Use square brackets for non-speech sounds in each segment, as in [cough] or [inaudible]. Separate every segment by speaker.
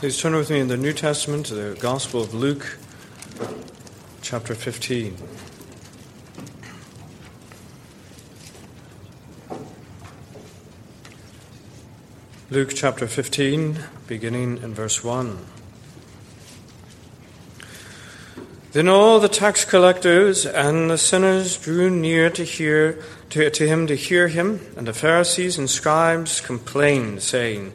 Speaker 1: Please turn with me in the New Testament to the Gospel of Luke, chapter 15. Luke chapter 15, beginning in verse 1. Then all the tax collectors and the sinners drew near to hear to, to him to hear him, and the Pharisees and scribes complained, saying,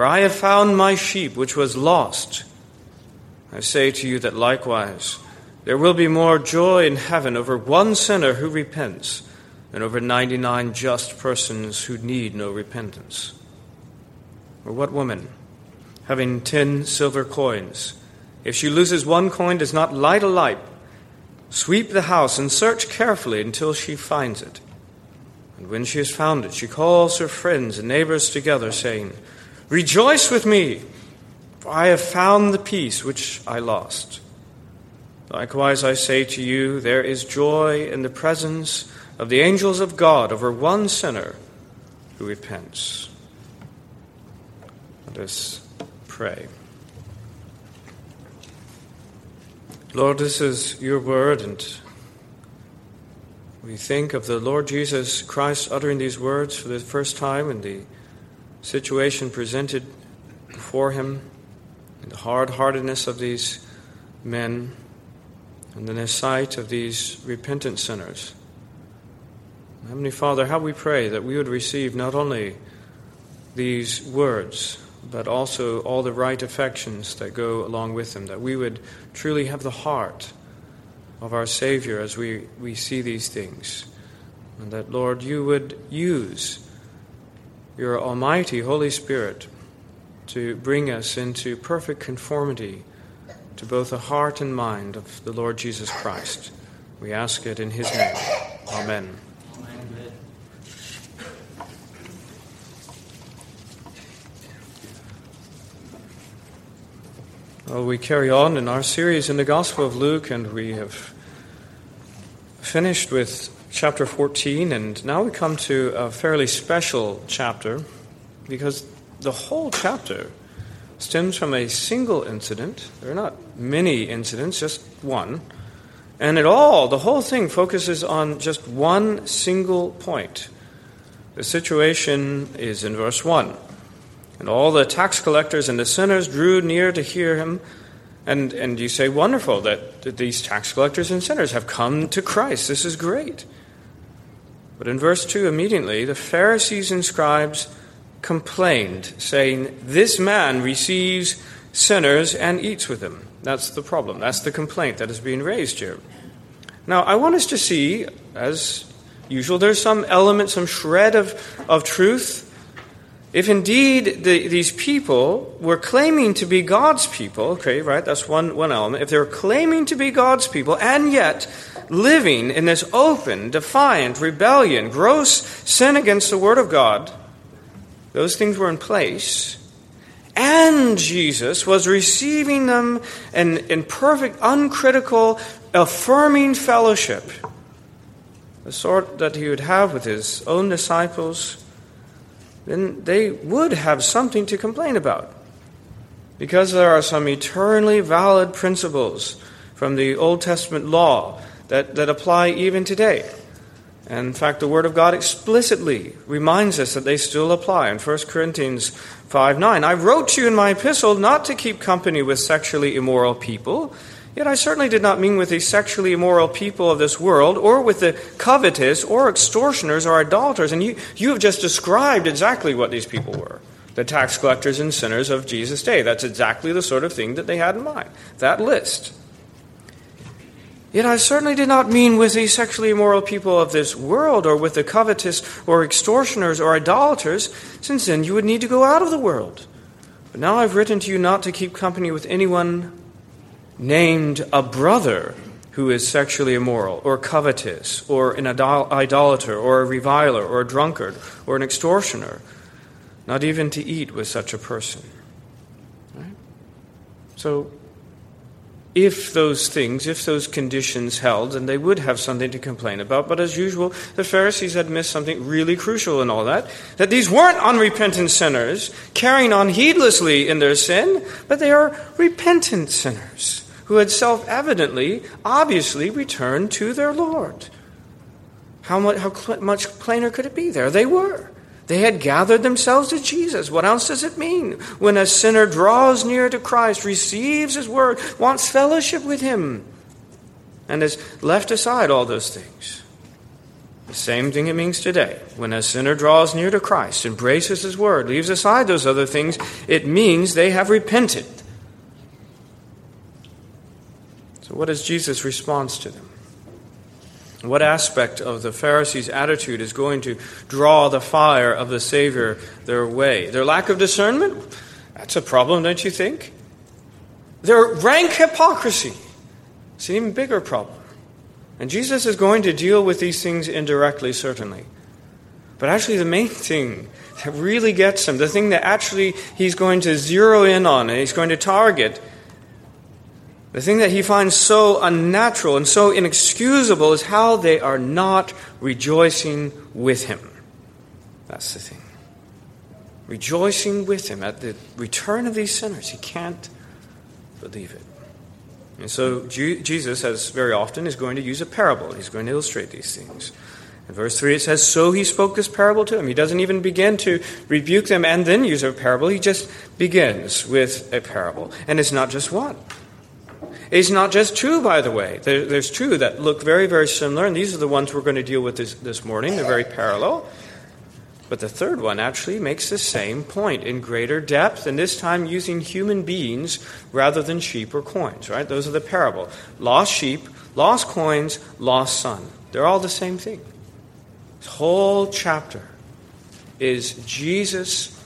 Speaker 1: for I have found my sheep which was lost. I say to you that likewise there will be more joy in heaven over one sinner who repents than over 99 just persons who need no repentance. Or what woman, having ten silver coins, if she loses one coin, does not light a light, sweep the house, and search carefully until she finds it? And when she has found it, she calls her friends and neighbors together, saying, Rejoice with me, for I have found the piece which I lost. Likewise, I say to you, there is joy in the presence of the angels of God over one sinner who repents. Let us pray. Lord, this is your word, and we think of the Lord Jesus Christ uttering these words for the first time in the situation presented before him, the hard heartedness of these men, and the sight of these repentant sinners. Heavenly Father, how we pray that we would receive not only these words, but also all the right affections that go along with them, that we would truly have the heart of our Savior as we, we see these things. And that, Lord, you would use your Almighty Holy Spirit to bring us into perfect conformity to both the heart and mind of the Lord Jesus Christ. We ask it in His name. Amen. Well, we carry on in our series in the Gospel of Luke, and we have finished with chapter 14, and now we come to a fairly special chapter because the whole chapter stems from a single incident. There are not many incidents, just one. And it all, the whole thing focuses on just one single point. The situation is in verse 1. And all the tax collectors and the sinners drew near to hear him. And, and you say, wonderful that, that these tax collectors and sinners have come to Christ. This is great. But in verse 2, immediately, the Pharisees and scribes complained, saying, This man receives sinners and eats with them. That's the problem. That's the complaint that is being raised here. Now, I want us to see, as usual, there's some element, some shred of, of truth. If indeed the, these people were claiming to be God's people, okay, right, that's one, one element. If they were claiming to be God's people and yet living in this open, defiant rebellion, gross sin against the Word of God, those things were in place. And Jesus was receiving them in, in perfect, uncritical, affirming fellowship, the sort that he would have with his own disciples, then they would have something to complain about. Because there are some eternally valid principles from the Old Testament law that, that apply even today. And in fact, the Word of God explicitly reminds us that they still apply in 1 Corinthians 5 9. I wrote to you in my epistle not to keep company with sexually immoral people, yet I certainly did not mean with the sexually immoral people of this world, or with the covetous, or extortioners, or idolaters. And you, you have just described exactly what these people were the tax collectors and sinners of Jesus' day. That's exactly the sort of thing that they had in mind. That list. Yet I certainly did not mean with the sexually immoral people of this world, or with the covetous, or extortioners, or idolaters, since then you would need to go out of the world. But now I've written to you not to keep company with anyone named a brother who is sexually immoral, or covetous, or an idolater, or a reviler, or a drunkard, or an extortioner, not even to eat with such a person. Right? So, if those things, if those conditions held, then they would have something to complain about. But as usual, the Pharisees had missed something really crucial in all that that these weren't unrepentant sinners carrying on heedlessly in their sin, but they are repentant sinners who had self evidently, obviously returned to their Lord. How much, how much plainer could it be there? They were. They had gathered themselves to Jesus. What else does it mean? When a sinner draws near to Christ, receives his word, wants fellowship with him, and has left aside all those things. The same thing it means today. When a sinner draws near to Christ, embraces his word, leaves aside those other things, it means they have repented. So, what is Jesus' response to them? What aspect of the Pharisees' attitude is going to draw the fire of the Savior their way? Their lack of discernment? That's a problem, don't you think? Their rank hypocrisy. It's an even bigger problem. And Jesus is going to deal with these things indirectly, certainly. But actually, the main thing that really gets him, the thing that actually he's going to zero in on and he's going to target, the thing that he finds so unnatural and so inexcusable is how they are not rejoicing with him. That's the thing. Rejoicing with him at the return of these sinners. He can't believe it. And so Jesus, as very often, is going to use a parable. He's going to illustrate these things. In verse 3, it says, So he spoke this parable to them. He doesn't even begin to rebuke them and then use a parable. He just begins with a parable. And it's not just one. It's not just two, by the way. There, there's two that look very, very similar, and these are the ones we're going to deal with this, this morning. They're very parallel. But the third one actually makes the same point in greater depth, and this time using human beings rather than sheep or coins, right? Those are the parable. Lost sheep, lost coins, lost son. They're all the same thing. This whole chapter is Jesus'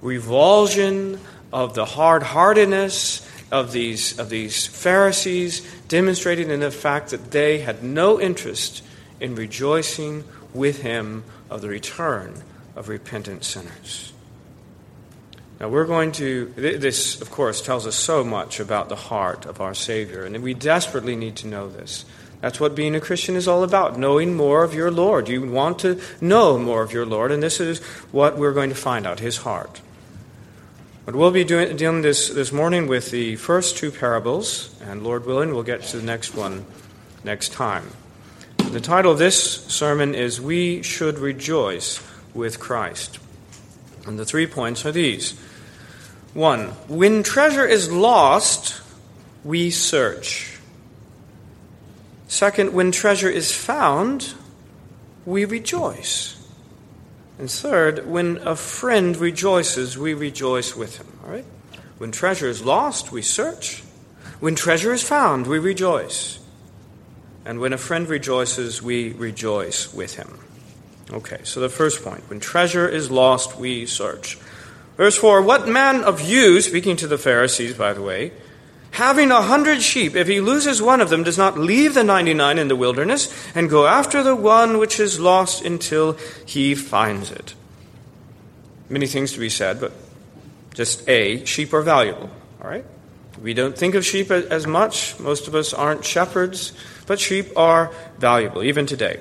Speaker 1: revulsion of the hard heartedness of these, of these Pharisees, demonstrated in the fact that they had no interest in rejoicing with him of the return of repentant sinners. Now, we're going to, this, of course, tells us so much about the heart of our Savior, and we desperately need to know this. That's what being a Christian is all about, knowing more of your Lord. You want to know more of your Lord, and this is what we're going to find out His heart. But we'll be doing, dealing this, this morning with the first two parables, and Lord willing, we'll get to the next one next time. The title of this sermon is We Should Rejoice with Christ. And the three points are these one, when treasure is lost, we search. Second, when treasure is found, we rejoice. And third, when a friend rejoices, we rejoice with him. All right? When treasure is lost, we search. When treasure is found, we rejoice. And when a friend rejoices, we rejoice with him. Okay, so the first point when treasure is lost, we search. Verse 4 What man of you, speaking to the Pharisees, by the way, having a hundred sheep, if he loses one of them, does not leave the ninety nine in the wilderness and go after the one which is lost until he finds it. Many things to be said, but just A, sheep are valuable, all right? We don't think of sheep as much. Most of us aren't shepherds, but sheep are valuable, even today.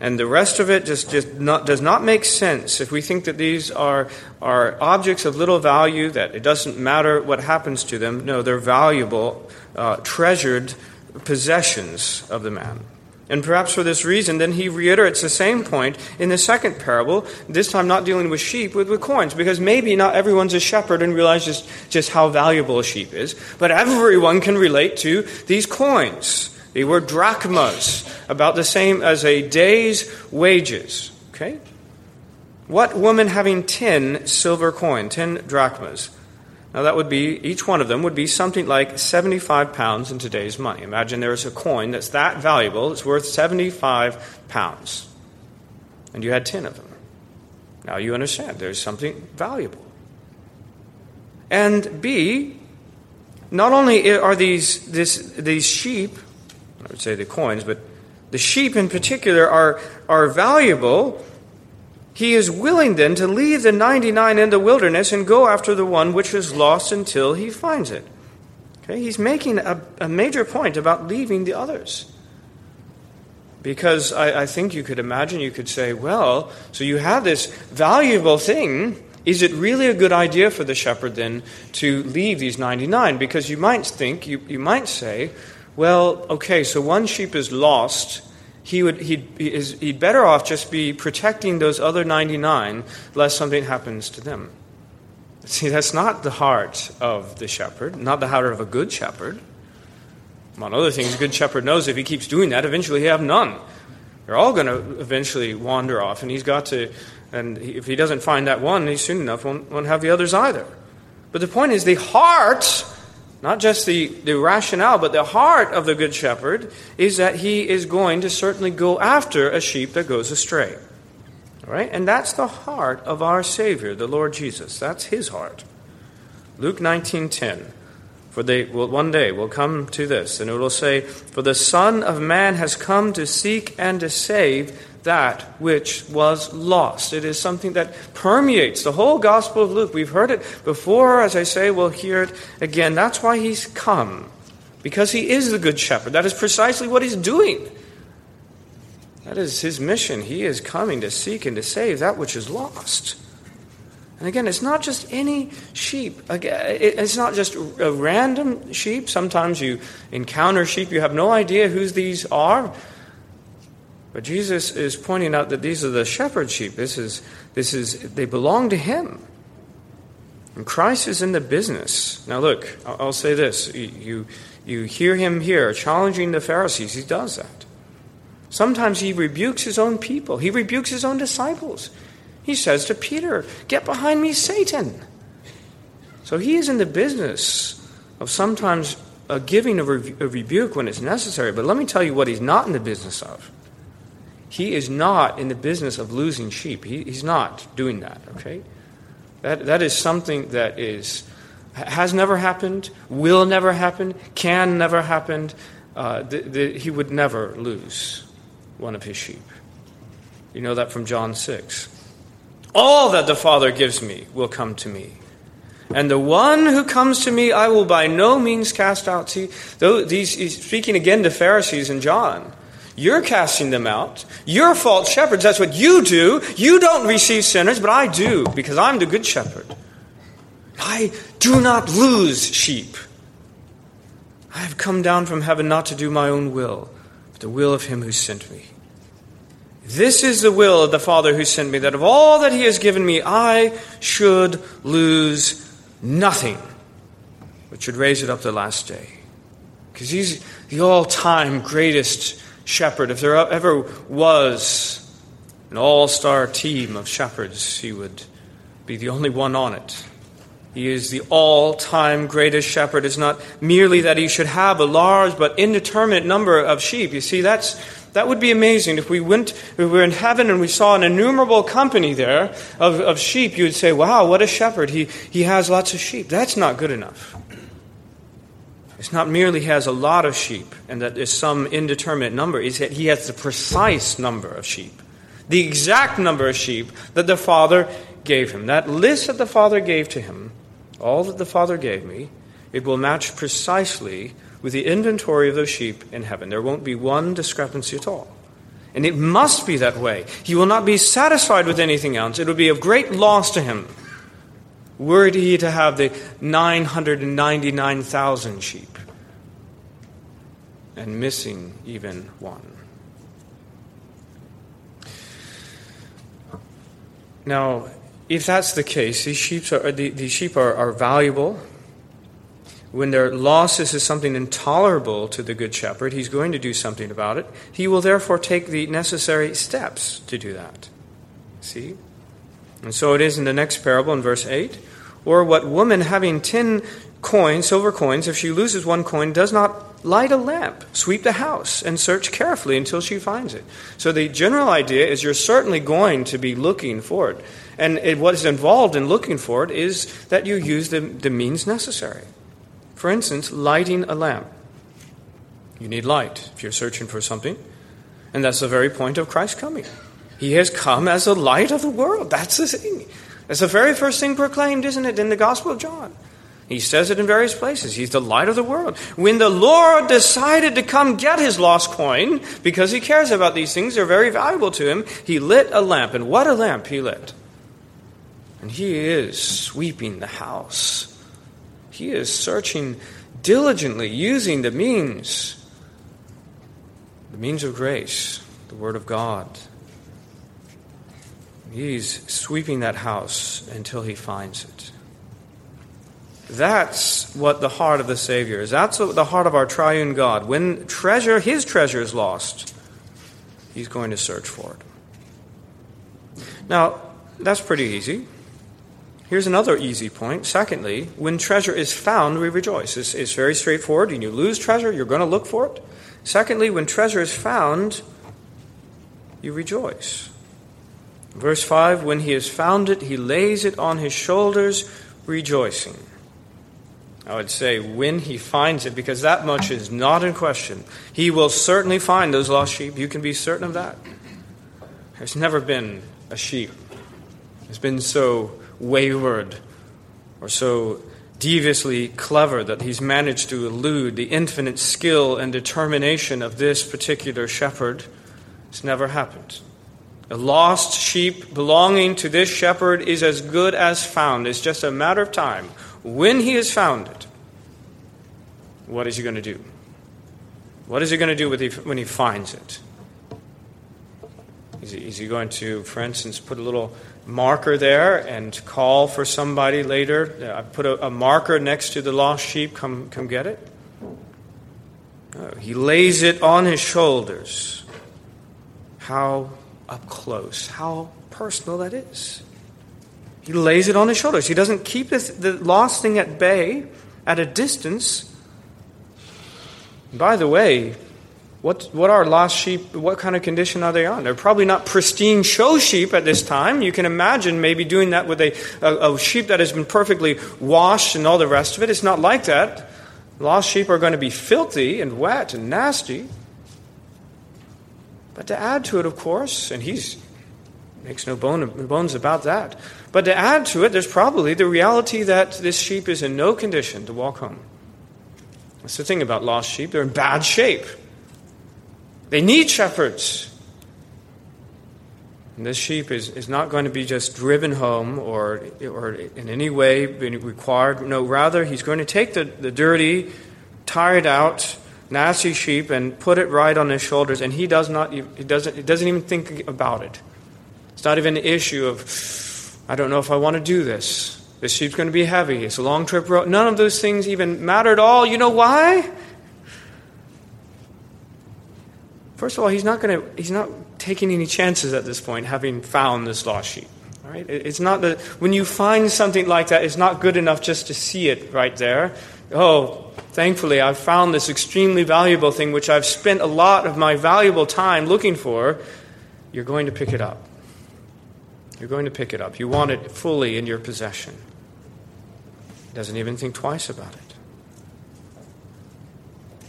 Speaker 1: And the rest of it just, just not, does not make sense if we think that these are, are objects of little value, that it doesn't matter what happens to them. No, they're valuable, uh, treasured possessions of the man. And perhaps for this reason, then he reiterates the same point in the second parable, this time not dealing with sheep, but with coins, because maybe not everyone's a shepherd and realizes just how valuable a sheep is, but everyone can relate to these coins. The word drachmas, about the same as a day's wages. Okay? What woman having 10 silver coin, 10 drachmas? Now, that would be, each one of them would be something like 75 pounds in today's money. Imagine there's a coin that's that valuable, it's worth 75 pounds. And you had 10 of them. Now you understand, there's something valuable. And B, not only are these, this, these sheep, I would say the coins, but the sheep in particular are, are valuable, he is willing then to leave the 99 in the wilderness and go after the one which is lost until he finds it. Okay? He's making a, a major point about leaving the others. Because I, I think you could imagine, you could say, well, so you have this valuable thing. Is it really a good idea for the shepherd then to leave these 99? Because you might think, you, you might say, well, okay, so one sheep is lost. He would, he'd, he'd better off just be protecting those other 99 lest something happens to them. See, that's not the heart of the shepherd, not the heart of a good shepherd. Among other things, a good shepherd knows if he keeps doing that, eventually he'll have none. They're all going to eventually wander off, and he's got to, and if he doesn't find that one, he soon enough won't, won't have the others either. But the point is, the heart, not just the, the rationale, but the heart of the good shepherd is that he is going to certainly go after a sheep that goes astray. All right? And that's the heart of our Savior, the Lord Jesus. That's his heart. Luke 19:10 for they will one day will come to this, and it will say, For the Son of Man has come to seek and to save that which was lost. It is something that permeates the whole Gospel of Luke. We've heard it before, as I say, we'll hear it again. That's why he's come, because he is the Good Shepherd. That is precisely what he's doing. That is his mission. He is coming to seek and to save that which is lost. And again, it's not just any sheep. It's not just a random sheep. Sometimes you encounter sheep, you have no idea who these are. But Jesus is pointing out that these are the shepherd sheep. This is, this is, they belong to Him. And Christ is in the business. Now, look, I'll say this. You, you hear him here challenging the Pharisees. He does that. Sometimes he rebukes his own people, he rebukes his own disciples. He says to Peter, Get behind me, Satan. So he is in the business of sometimes uh, giving a, re- a rebuke when it's necessary. But let me tell you what he's not in the business of. He is not in the business of losing sheep. He, he's not doing that, okay? That, that is something that is, has never happened, will never happen, can never happen. Uh, the, the, he would never lose one of his sheep. You know that from John 6. All that the Father gives me will come to me. And the one who comes to me, I will by no means cast out. See, these, he's speaking again to Pharisees and John. You're casting them out. You're false shepherds. That's what you do. You don't receive sinners, but I do, because I'm the good shepherd. I do not lose sheep. I have come down from heaven not to do my own will, but the will of him who sent me. This is the will of the Father who sent me, that of all that he has given me, I should lose nothing, but should raise it up the last day. Because he's the all time greatest shepherd. If there ever was an all star team of shepherds, he would be the only one on it. He is the all time greatest shepherd. It's not merely that he should have a large but indeterminate number of sheep. You see, that's that would be amazing. If we went, if we were in heaven and we saw an innumerable company there of, of sheep, you would say, wow, what a shepherd. He, he has lots of sheep. That's not good enough. It's not merely has a lot of sheep and that there's some indeterminate number, it's that he has the precise number of sheep. The exact number of sheep that the Father gave him. That list that the Father gave to him, all that the Father gave me, it will match precisely with the inventory of those sheep in heaven. There won't be one discrepancy at all. And it must be that way. He will not be satisfied with anything else. It will be of great loss to him were he to have the 999,000 sheep and missing even one. Now, if that's the case, these sheep are, these sheep are, are valuable when their losses is something intolerable to the Good Shepherd, he's going to do something about it. He will therefore take the necessary steps to do that. See? And so it is in the next parable in verse 8. Or what woman having ten coins, silver coins, if she loses one coin, does not light a lamp, sweep the house, and search carefully until she finds it. So the general idea is you're certainly going to be looking for it. And it, what is involved in looking for it is that you use the, the means necessary. For instance, lighting a lamp. You need light if you're searching for something. And that's the very point of Christ's coming. He has come as the light of the world. That's the thing. That's the very first thing proclaimed, isn't it, in the Gospel of John? He says it in various places. He's the light of the world. When the Lord decided to come get his lost coin, because he cares about these things, they're very valuable to him, he lit a lamp. And what a lamp he lit! And he is sweeping the house. He is searching diligently, using the means the means of grace, the Word of God. He's sweeping that house until he finds it. That's what the heart of the Savior is. That's the heart of our triune God. When treasure, his treasure is lost, he's going to search for it. Now, that's pretty easy. Here's another easy point. Secondly, when treasure is found, we rejoice. It's, it's very straightforward. When you lose treasure, you're going to look for it. Secondly, when treasure is found, you rejoice. Verse 5 When he has found it, he lays it on his shoulders, rejoicing. I would say when he finds it, because that much is not in question. He will certainly find those lost sheep. You can be certain of that. There's never been a sheep that's been so wayward or so deviously clever that he's managed to elude the infinite skill and determination of this particular shepherd. It's never happened. A lost sheep belonging to this shepherd is as good as found. It's just a matter of time. When he has found it, what is he going to do? What is he going to do when he finds it? Is he, is he going to, for instance, put a little marker there and call for somebody later. I put a, a marker next to the lost sheep. Come, come get it. No, he lays it on his shoulders. How up close, how personal that is. He lays it on his shoulders. He doesn't keep this, the lost thing at bay, at a distance. By the way, what, what are lost sheep? What kind of condition are they on? They're probably not pristine show sheep at this time. You can imagine maybe doing that with a, a, a sheep that has been perfectly washed and all the rest of it. It's not like that. Lost sheep are going to be filthy and wet and nasty. But to add to it, of course, and he's makes no bone, bones about that. But to add to it, there's probably the reality that this sheep is in no condition to walk home. That's the thing about lost sheep. They're in bad shape. They need shepherds. And this sheep is, is not going to be just driven home or, or in any way required. No, rather, he's going to take the, the dirty, tired out, nasty sheep and put it right on his shoulders, and he does not he doesn't he doesn't even think about it. It's not even an issue of I don't know if I want to do this. This sheep's going to be heavy. It's a long trip road. None of those things even matter at all. You know why? First of all, he's not going to he's not taking any chances at this point, having found this lost sheep. All right? It's not that when you find something like that, it's not good enough just to see it right there. Oh, thankfully, I've found this extremely valuable thing, which I've spent a lot of my valuable time looking for. You're going to pick it up. You're going to pick it up. You want it fully in your possession. Doesn't even think twice about it.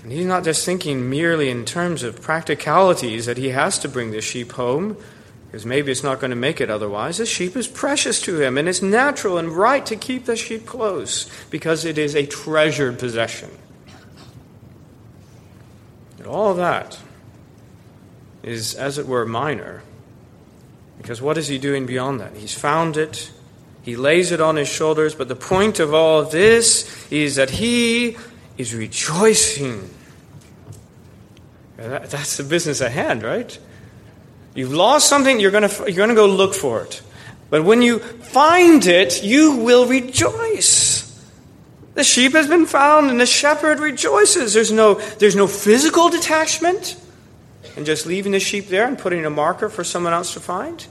Speaker 1: And he's not just thinking merely in terms of practicalities that he has to bring the sheep home, because maybe it's not going to make it otherwise. The sheep is precious to him, and it's natural and right to keep the sheep close because it is a treasured possession. And all that is, as it were, minor. Because what is he doing beyond that? He's found it, he lays it on his shoulders, but the point of all this is that he is rejoicing. That's the business at hand, right? You've lost something, you're going to, you're to go look for it. But when you find it, you will rejoice. The sheep has been found and the shepherd rejoices. There's no, there's no physical detachment and just leaving the sheep there and putting a marker for someone else to find.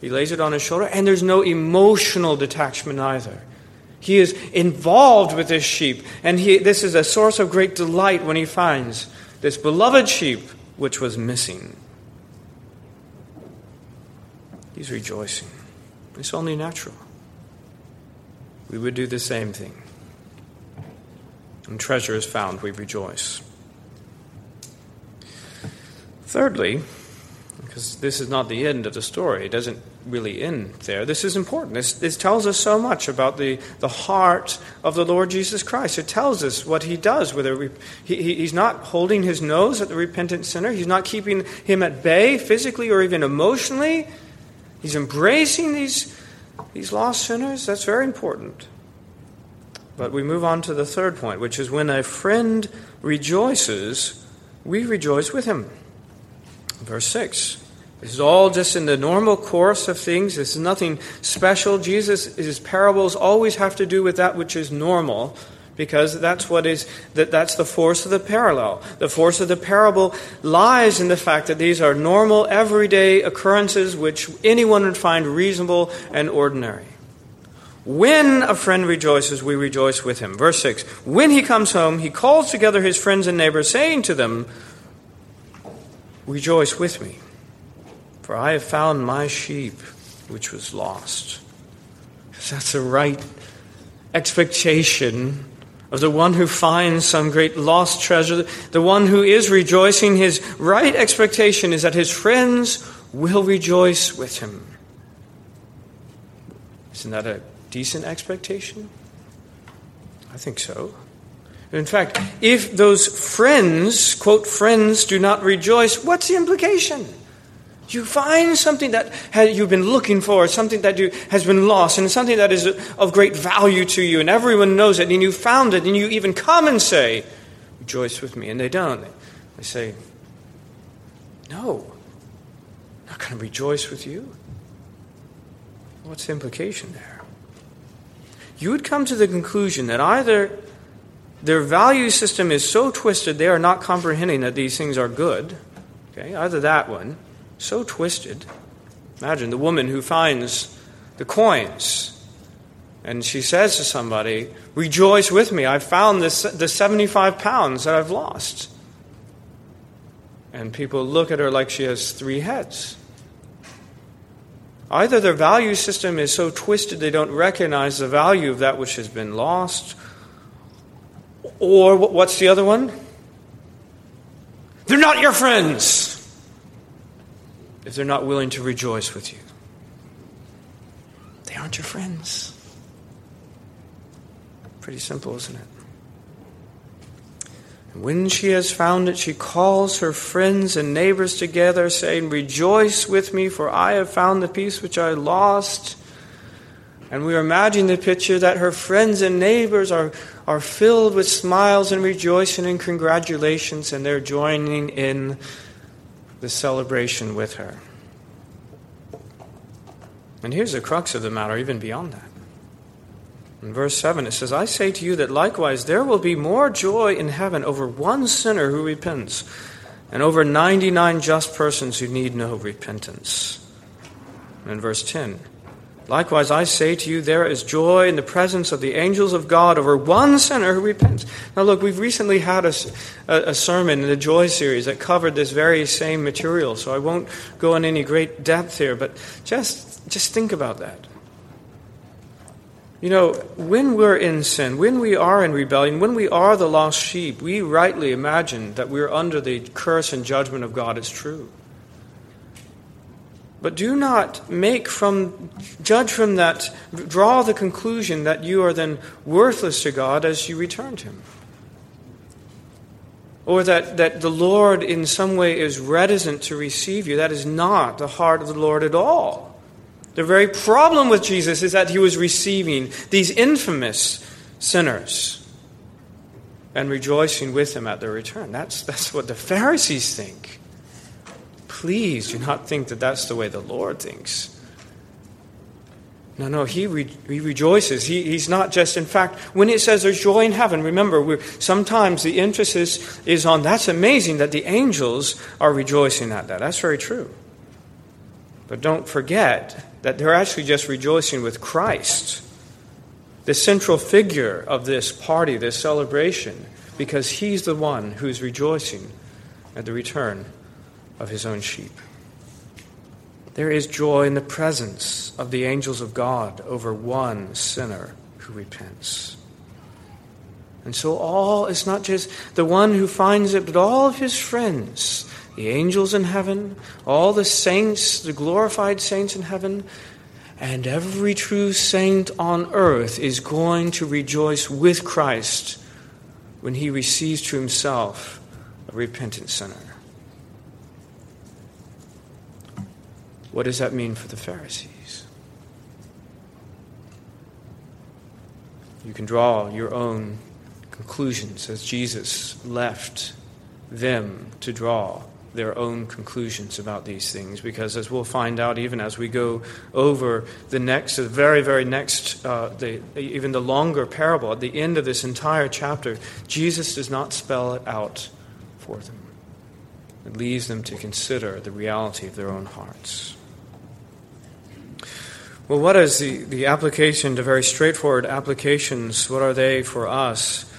Speaker 1: He lays it on his shoulder, and there's no emotional detachment either. He is involved with this sheep, and he, this is a source of great delight when he finds this beloved sheep which was missing. He's rejoicing. It's only natural. We would do the same thing. When treasure is found, we rejoice. Thirdly, because this is not the end of the story, it doesn't really end there. This is important. This, this tells us so much about the, the heart of the Lord Jesus Christ. It tells us what he does. Whether he, he's not holding his nose at the repentant sinner, he's not keeping him at bay physically or even emotionally. He's embracing these, these lost sinners. That's very important. But we move on to the third point, which is when a friend rejoices, we rejoice with him. Verse 6. This is all just in the normal course of things. This is nothing special. Jesus, his parables always have to do with that which is normal because that's what is that that's the force of the parallel. The force of the parable lies in the fact that these are normal everyday occurrences which anyone would find reasonable and ordinary. When a friend rejoices, we rejoice with him. Verse 6 When he comes home, he calls together his friends and neighbors, saying to them, Rejoice with me, for I have found my sheep which was lost. That's the right expectation of the one who finds some great lost treasure. The one who is rejoicing, his right expectation is that his friends will rejoice with him. Isn't that a decent expectation? I think so. In fact, if those friends, quote, friends, do not rejoice, what's the implication? You find something that you've been looking for, something that you, has been lost, and something that is of great value to you, and everyone knows it, and you found it, and you even come and say, Rejoice with me. And they don't. They say, No, I'm not going to rejoice with you. What's the implication there? You would come to the conclusion that either their value system is so twisted they are not comprehending that these things are good. Okay, either that one, so twisted. Imagine the woman who finds the coins and she says to somebody, Rejoice with me, I've found this, the 75 pounds that I've lost. And people look at her like she has three heads. Either their value system is so twisted they don't recognize the value of that which has been lost, or what's the other one? They're not your friends if they're not willing to rejoice with you. They aren't your friends. Pretty simple, isn't it? And when she has found it, she calls her friends and neighbors together, saying, Rejoice with me, for I have found the piece which I lost. And we are imagining the picture that her friends and neighbors are, are filled with smiles and rejoicing and congratulations, and they're joining in the celebration with her. And here's the crux of the matter, even beyond that. In verse 7, it says, I say to you that likewise there will be more joy in heaven over one sinner who repents and over 99 just persons who need no repentance. And in verse 10, Likewise, I say to you, there is joy in the presence of the angels of God over one sinner who repents. Now, look, we've recently had a, a, sermon in the Joy series that covered this very same material, so I won't go in any great depth here, but just, just think about that. You know, when we're in sin, when we are in rebellion, when we are the lost sheep, we rightly imagine that we're under the curse and judgment of God. It's true. But do not make from, judge from that, draw the conclusion that you are then worthless to God as you return to Him. Or that, that the Lord in some way is reticent to receive you. That is not the heart of the Lord at all. The very problem with Jesus is that He was receiving these infamous sinners and rejoicing with them at their return. That's, that's what the Pharisees think. Please do not think that that's the way the Lord thinks. No, no, he, re- he rejoices. He, he's not just, in fact, when it says there's joy in heaven, remember, we're, sometimes the emphasis is on that's amazing that the angels are rejoicing at that. That's very true. But don't forget that they're actually just rejoicing with Christ the central figure of this party, this celebration, because he's the one who's rejoicing at the return of his own sheep. There is joy in the presence of the angels of God over one sinner who repents. And so, all, it's not just the one who finds it, but all of his friends, the angels in heaven, all the saints, the glorified saints in heaven, and every true saint on earth is going to rejoice with Christ when he receives to himself a repentant sinner. What does that mean for the Pharisees? You can draw your own conclusions as Jesus left them to draw their own conclusions about these things because as we'll find out even as we go over the next the very very next uh, the, even the longer parable at the end of this entire chapter jesus does not spell it out for them it leaves them to consider the reality of their own hearts well what is the, the application the very straightforward applications what are they for us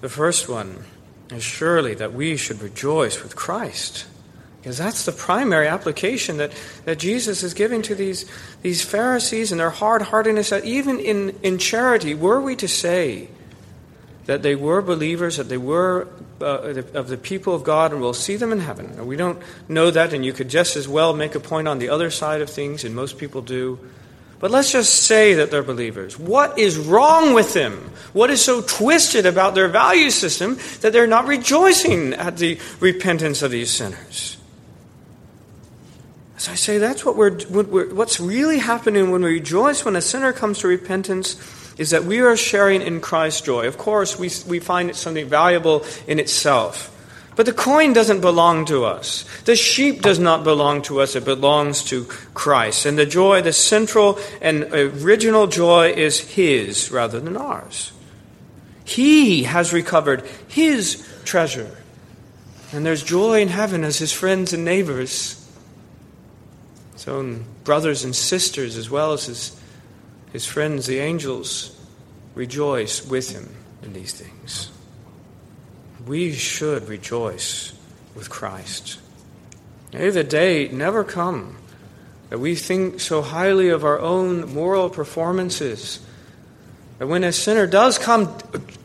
Speaker 1: the first one is surely that we should rejoice with Christ. Because that's the primary application that, that Jesus is giving to these, these Pharisees and their hard heartedness. That even in, in charity, were we to say that they were believers, that they were uh, of the people of God, and we'll see them in heaven. we don't know that, and you could just as well make a point on the other side of things, and most people do. But let's just say that they're believers. What is wrong with them? What is so twisted about their value system that they're not rejoicing at the repentance of these sinners? As I say, that's what we're, what's really happening when we rejoice when a sinner comes to repentance is that we are sharing in Christ's joy. Of course, we, we find it something valuable in itself. But the coin doesn't belong to us. The sheep does not belong to us. It belongs to Christ. And the joy, the central and original joy, is His rather than ours. He has recovered His treasure. And there's joy in heaven as His friends and neighbors, His own brothers and sisters, as well as His, his friends, the angels, rejoice with Him in these things we should rejoice with Christ. May the day never come that we think so highly of our own moral performances that when a sinner does come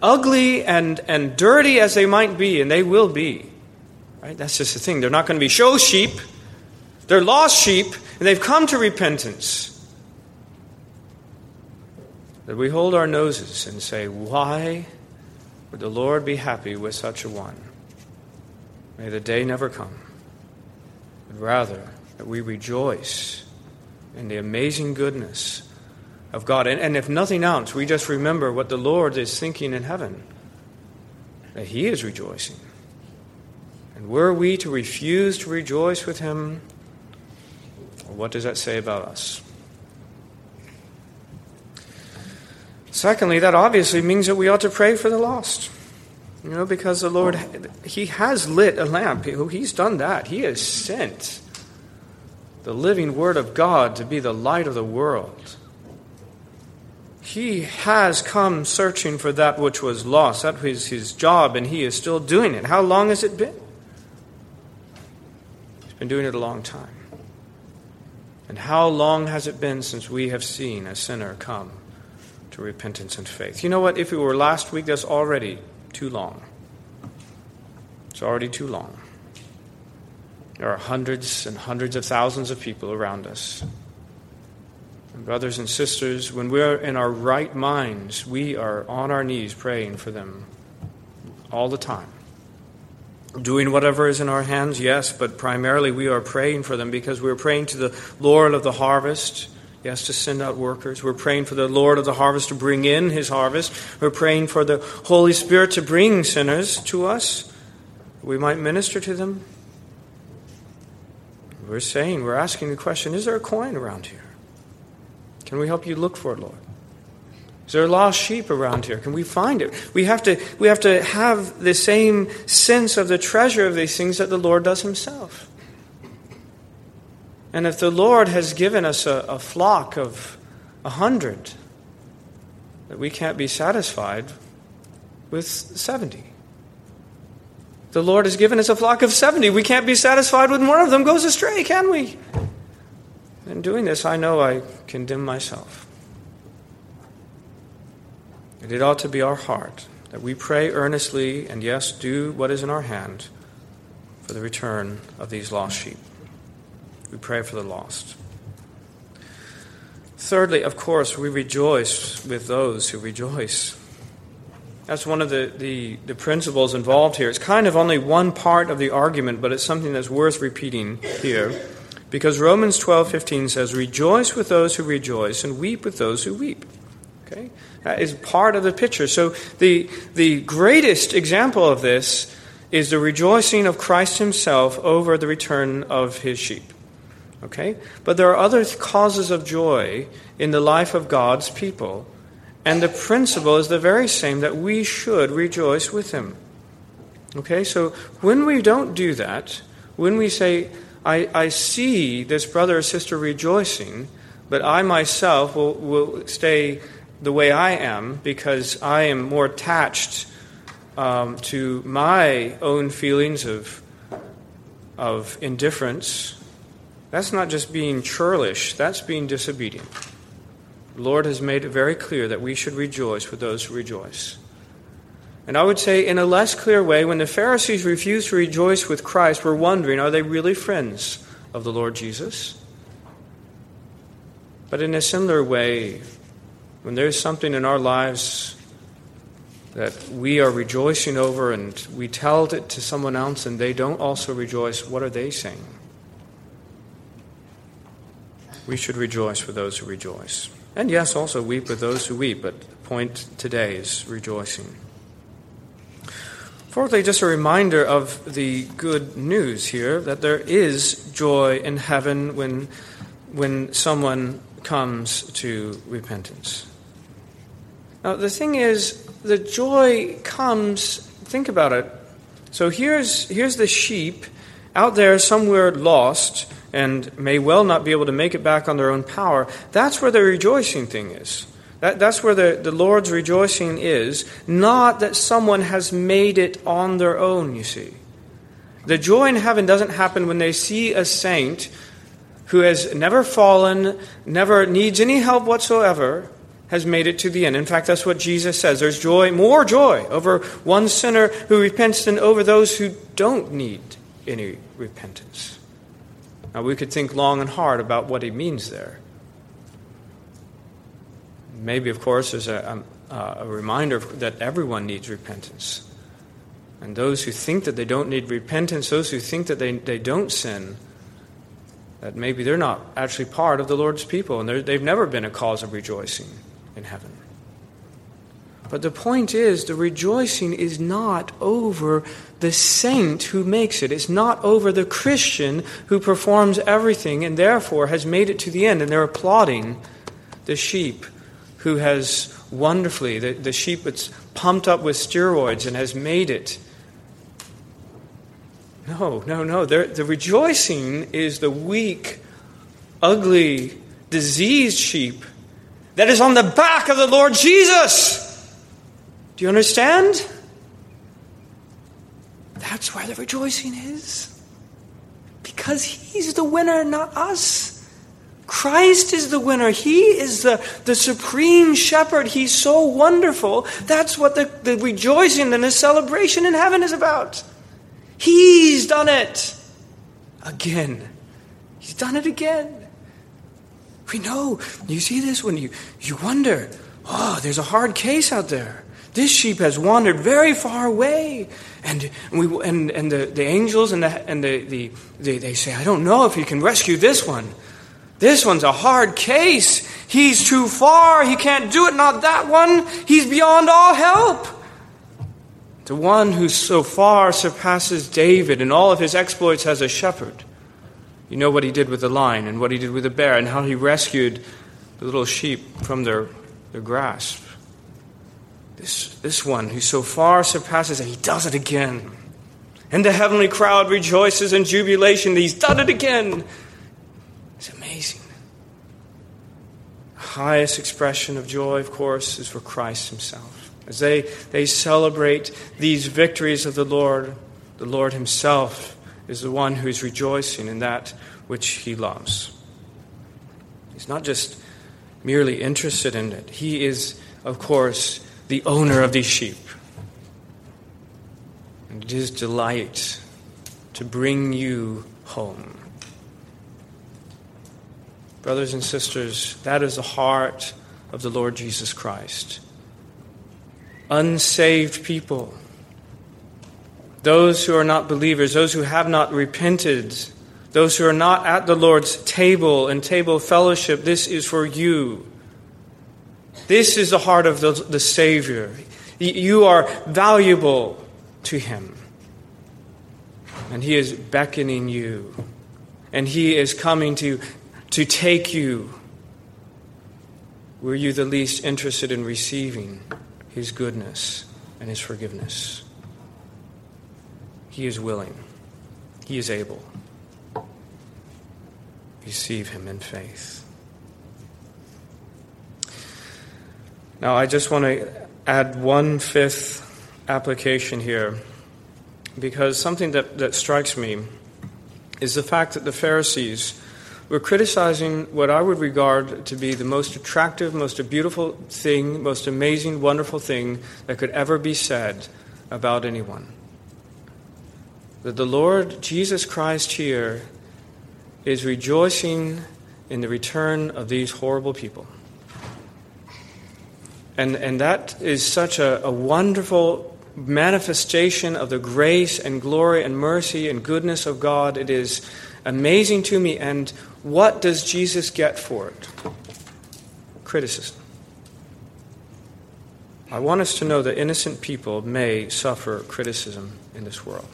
Speaker 1: ugly and, and dirty as they might be, and they will be, right? That's just the thing. They're not going to be show sheep, they're lost sheep, and they've come to repentance. That we hold our noses and say, Why would the Lord be happy with such a one? May the day never come, but rather that we rejoice in the amazing goodness of God. And, and if nothing else, we just remember what the Lord is thinking in heaven that He is rejoicing. And were we to refuse to rejoice with Him, what does that say about us? Secondly, that obviously means that we ought to pray for the lost. You know, because the Lord, He has lit a lamp. He's done that. He has sent the living Word of God to be the light of the world. He has come searching for that which was lost. That was His job, and He is still doing it. How long has it been? He's been doing it a long time. And how long has it been since we have seen a sinner come to repentance and faith. You know what? If it were last week, that's already too long. It's already too long. There are hundreds and hundreds of thousands of people around us. And brothers and sisters, when we're in our right minds, we are on our knees praying for them all the time. Doing whatever is in our hands, yes, but primarily we are praying for them because we're praying to the Lord of the harvest has to send out workers. We're praying for the Lord of the harvest to bring in his harvest. We're praying for the Holy Spirit to bring sinners to us. We might minister to them. We're saying, we're asking the question is there a coin around here? Can we help you look for it, Lord? Is there a lost sheep around here? Can we find it? We have to, we have, to have the same sense of the treasure of these things that the Lord does himself. And if the Lord has given us a, a flock of a hundred, that we can't be satisfied with 70. The Lord has given us a flock of 70. We can't be satisfied when one of them goes astray, can we? In doing this, I know I condemn myself. And it ought to be our heart that we pray earnestly and, yes, do what is in our hand for the return of these lost sheep. We pray for the lost. Thirdly, of course, we rejoice with those who rejoice. That's one of the, the, the, principles involved here. It's kind of only one part of the argument, but it's something that's worth repeating here. Because Romans 12:15 says, "Rejoice with those who rejoice and weep with those who weep." Okay? That is part of the picture. So the the greatest example of this is the rejoicing of Christ himself over the return of his sheep. Okay? But there are other causes of joy in the life of God's people and the principle is the very same that we should rejoice with him. Okay, so when we don't do that, when we say, I, I see this brother or sister rejoicing, but I myself will, will stay the way I am because I am more attached um, to my own feelings of, of indifference, that's not just being churlish, that's being disobedient. The Lord has made it very clear that we should rejoice with those who rejoice. And I would say, in a less clear way, when the Pharisees refused to rejoice with Christ, we're wondering are they really friends of the Lord Jesus? But in a similar way, when there's something in our lives that we are rejoicing over and we tell it to someone else and they don't also rejoice, what are they saying? We should rejoice with those who rejoice. And yes, also weep with those who weep, but the point today is rejoicing. Fourthly, just a reminder of the good news here that there is joy in heaven when, when someone comes to repentance. Now, the thing is, the joy comes, think about it. So here's, here's the sheep out there somewhere lost and may well not be able to make it back on their own power, that's where the rejoicing thing is. That, that's where the, the Lord's rejoicing is, not that someone has made it on their own, you see. The joy in heaven doesn't happen when they see a saint who has never fallen, never needs any help whatsoever, has made it to the end. In fact, that's what Jesus says. There's joy, more joy, over one sinner who repents than over those who don't need any repentance. Now, we could think long and hard about what he means there. Maybe, of course, there's a, a, a reminder that everyone needs repentance. And those who think that they don't need repentance, those who think that they, they don't sin, that maybe they're not actually part of the Lord's people and they've never been a cause of rejoicing in heaven. But the point is, the rejoicing is not over the saint who makes it. It's not over the Christian who performs everything and therefore has made it to the end. And they're applauding the sheep who has wonderfully, the, the sheep that's pumped up with steroids and has made it. No, no, no. They're, the rejoicing is the weak, ugly, diseased sheep that is on the back of the Lord Jesus. Do you understand? That's where the rejoicing is. Because he's the winner, not us. Christ is the winner. He is the, the supreme shepherd. He's so wonderful. That's what the, the rejoicing and the celebration in heaven is about. He's done it again. He's done it again. We know. You see this when you, you wonder, oh, there's a hard case out there. This sheep has wandered very far away. And, we, and, and the, the angels and, the, and the, the, they, they say, I don't know if you can rescue this one. This one's a hard case. He's too far. He can't do it. Not that one. He's beyond all help. The one who so far surpasses David in all of his exploits as a shepherd. You know what he did with the lion and what he did with the bear and how he rescued the little sheep from their, their grasp. This, this one who so far surpasses, and he does it again. And the heavenly crowd rejoices in jubilation. He's done it again. It's amazing. highest expression of joy, of course, is for Christ Himself. As they, they celebrate these victories of the Lord, the Lord Himself is the one who is rejoicing in that which He loves. He's not just merely interested in it, He is, of course, the owner of these sheep. And it is delight to bring you home. Brothers and sisters, that is the heart of the Lord Jesus Christ. Unsaved people, those who are not believers, those who have not repented, those who are not at the Lord's table and table fellowship, this is for you. This is the heart of the, the Savior. You are valuable to Him. And He is beckoning you. And He is coming to to take you? Were you the least interested in receiving His goodness and His forgiveness? He is willing, He is able. Receive Him in faith. Now, I just want to add one fifth application here because something that, that strikes me is the fact that the Pharisees we're criticizing what I would regard to be the most attractive, most beautiful thing, most amazing, wonderful thing that could ever be said about anyone. That the Lord Jesus Christ here is rejoicing in the return of these horrible people. And, and that is such a, a wonderful manifestation of the grace and glory and mercy and goodness of God. It is amazing to me. And what does Jesus get for it? Criticism. I want us to know that innocent people may suffer criticism in this world.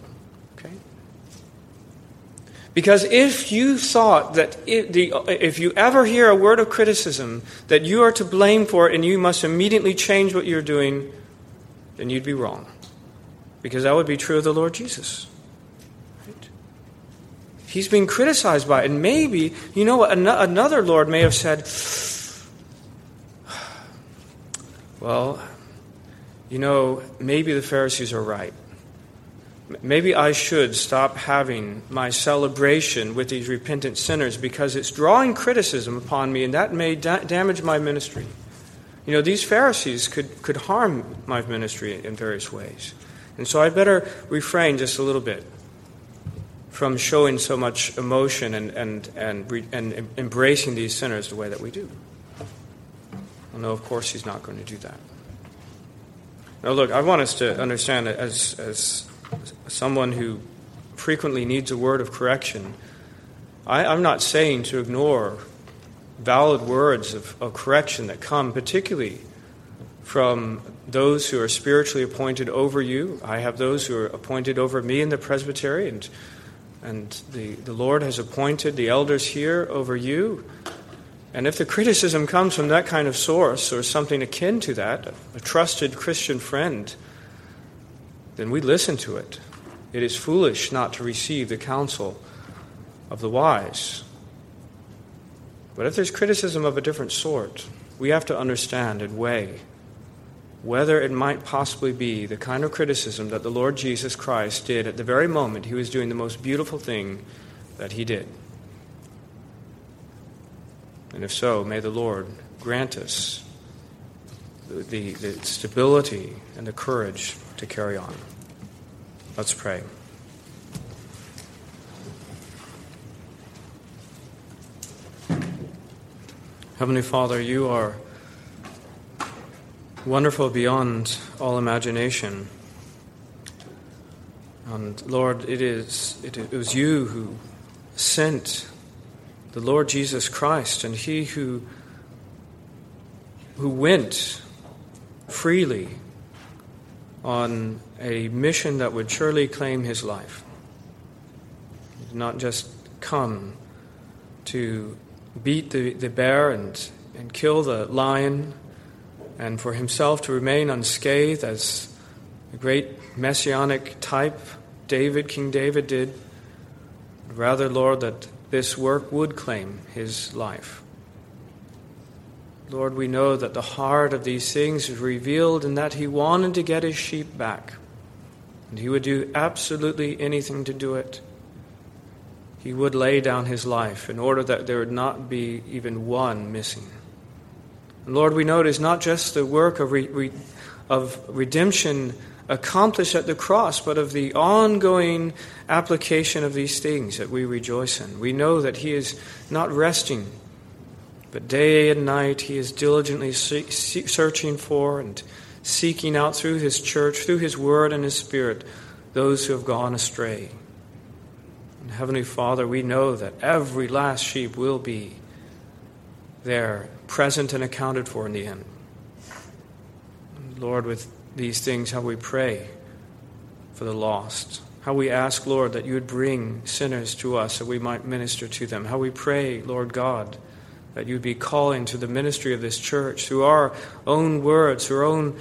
Speaker 1: Because if you thought that it, the, if you ever hear a word of criticism that you are to blame for it and you must immediately change what you're doing, then you'd be wrong. Because that would be true of the Lord Jesus. He's being criticized by it. And maybe, you know what, another Lord may have said, [sighs] well, you know, maybe the Pharisees are right. Maybe I should stop having my celebration with these repentant sinners because it's drawing criticism upon me and that may da- damage my ministry. You know, these Pharisees could, could harm my ministry in various ways. And so I better refrain just a little bit from showing so much emotion and, and, and, re, and embracing these sinners the way that we do. Well, no, of course, he's not going to do that. Now, look, I want us to understand as, as someone who frequently needs a word of correction, I, am not saying to ignore valid words of, of correction that come, particularly from those who are spiritually appointed over you. I have those who are appointed over me in the presbytery, and and the, the Lord has appointed the elders here over you. And if the criticism comes from that kind of source or something akin to that, a trusted Christian friend, then we listen to it. It is foolish not to receive the counsel of the wise. But if there's criticism of a different sort, we have to understand and weigh whether it might possibly be the kind of criticism that the Lord Jesus Christ did at the very moment he was doing the most beautiful thing that he did. And if so, may the Lord grant us the, the, the stability and the courage to carry on. Let's pray. Heavenly Father, you are wonderful beyond all imagination. And Lord, it is it, it was you who sent the Lord Jesus Christ, and He who who went freely on a mission that would surely claim His life. He did not just come to beat the, the bear and, and kill the lion and for himself to remain unscathed as a great messianic type David, King David, did. Rather, Lord, that this work would claim his life. Lord, we know that the heart of these things is revealed in that he wanted to get his sheep back. And he would do absolutely anything to do it. He would lay down his life in order that there would not be even one missing. And Lord, we know it is not just the work of, re- re- of redemption accomplished at the cross, but of the ongoing application of these things that we rejoice in. We know that He is not resting, but day and night He is diligently searching for and seeking out through His church, through His Word and His Spirit, those who have gone astray. And Heavenly Father, we know that every last sheep will be there, present and accounted for in the end. Lord, with these things, how we pray for the lost, how we ask, Lord, that you would bring sinners to us that we might minister to them, how we pray, Lord God, that you'd be calling to the ministry of this church through our own words, through our own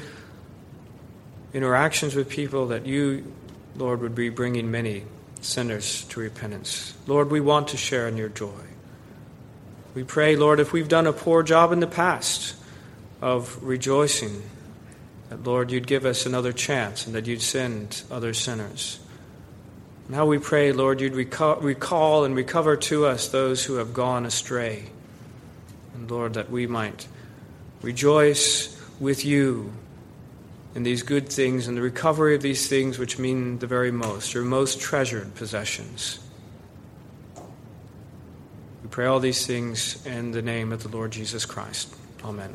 Speaker 1: interactions with people, that you, Lord, would be bringing many sinners to repentance. Lord, we want to share in your joy. We pray, Lord, if we've done a poor job in the past of rejoicing that, Lord, you'd give us another chance and that you'd send other sinners. Now we pray, Lord, you'd recall and recover to us those who have gone astray. And Lord, that we might rejoice with you in these good things and the recovery of these things which mean the very most, your most treasured possessions. We pray all these things in the name of the Lord Jesus Christ. Amen.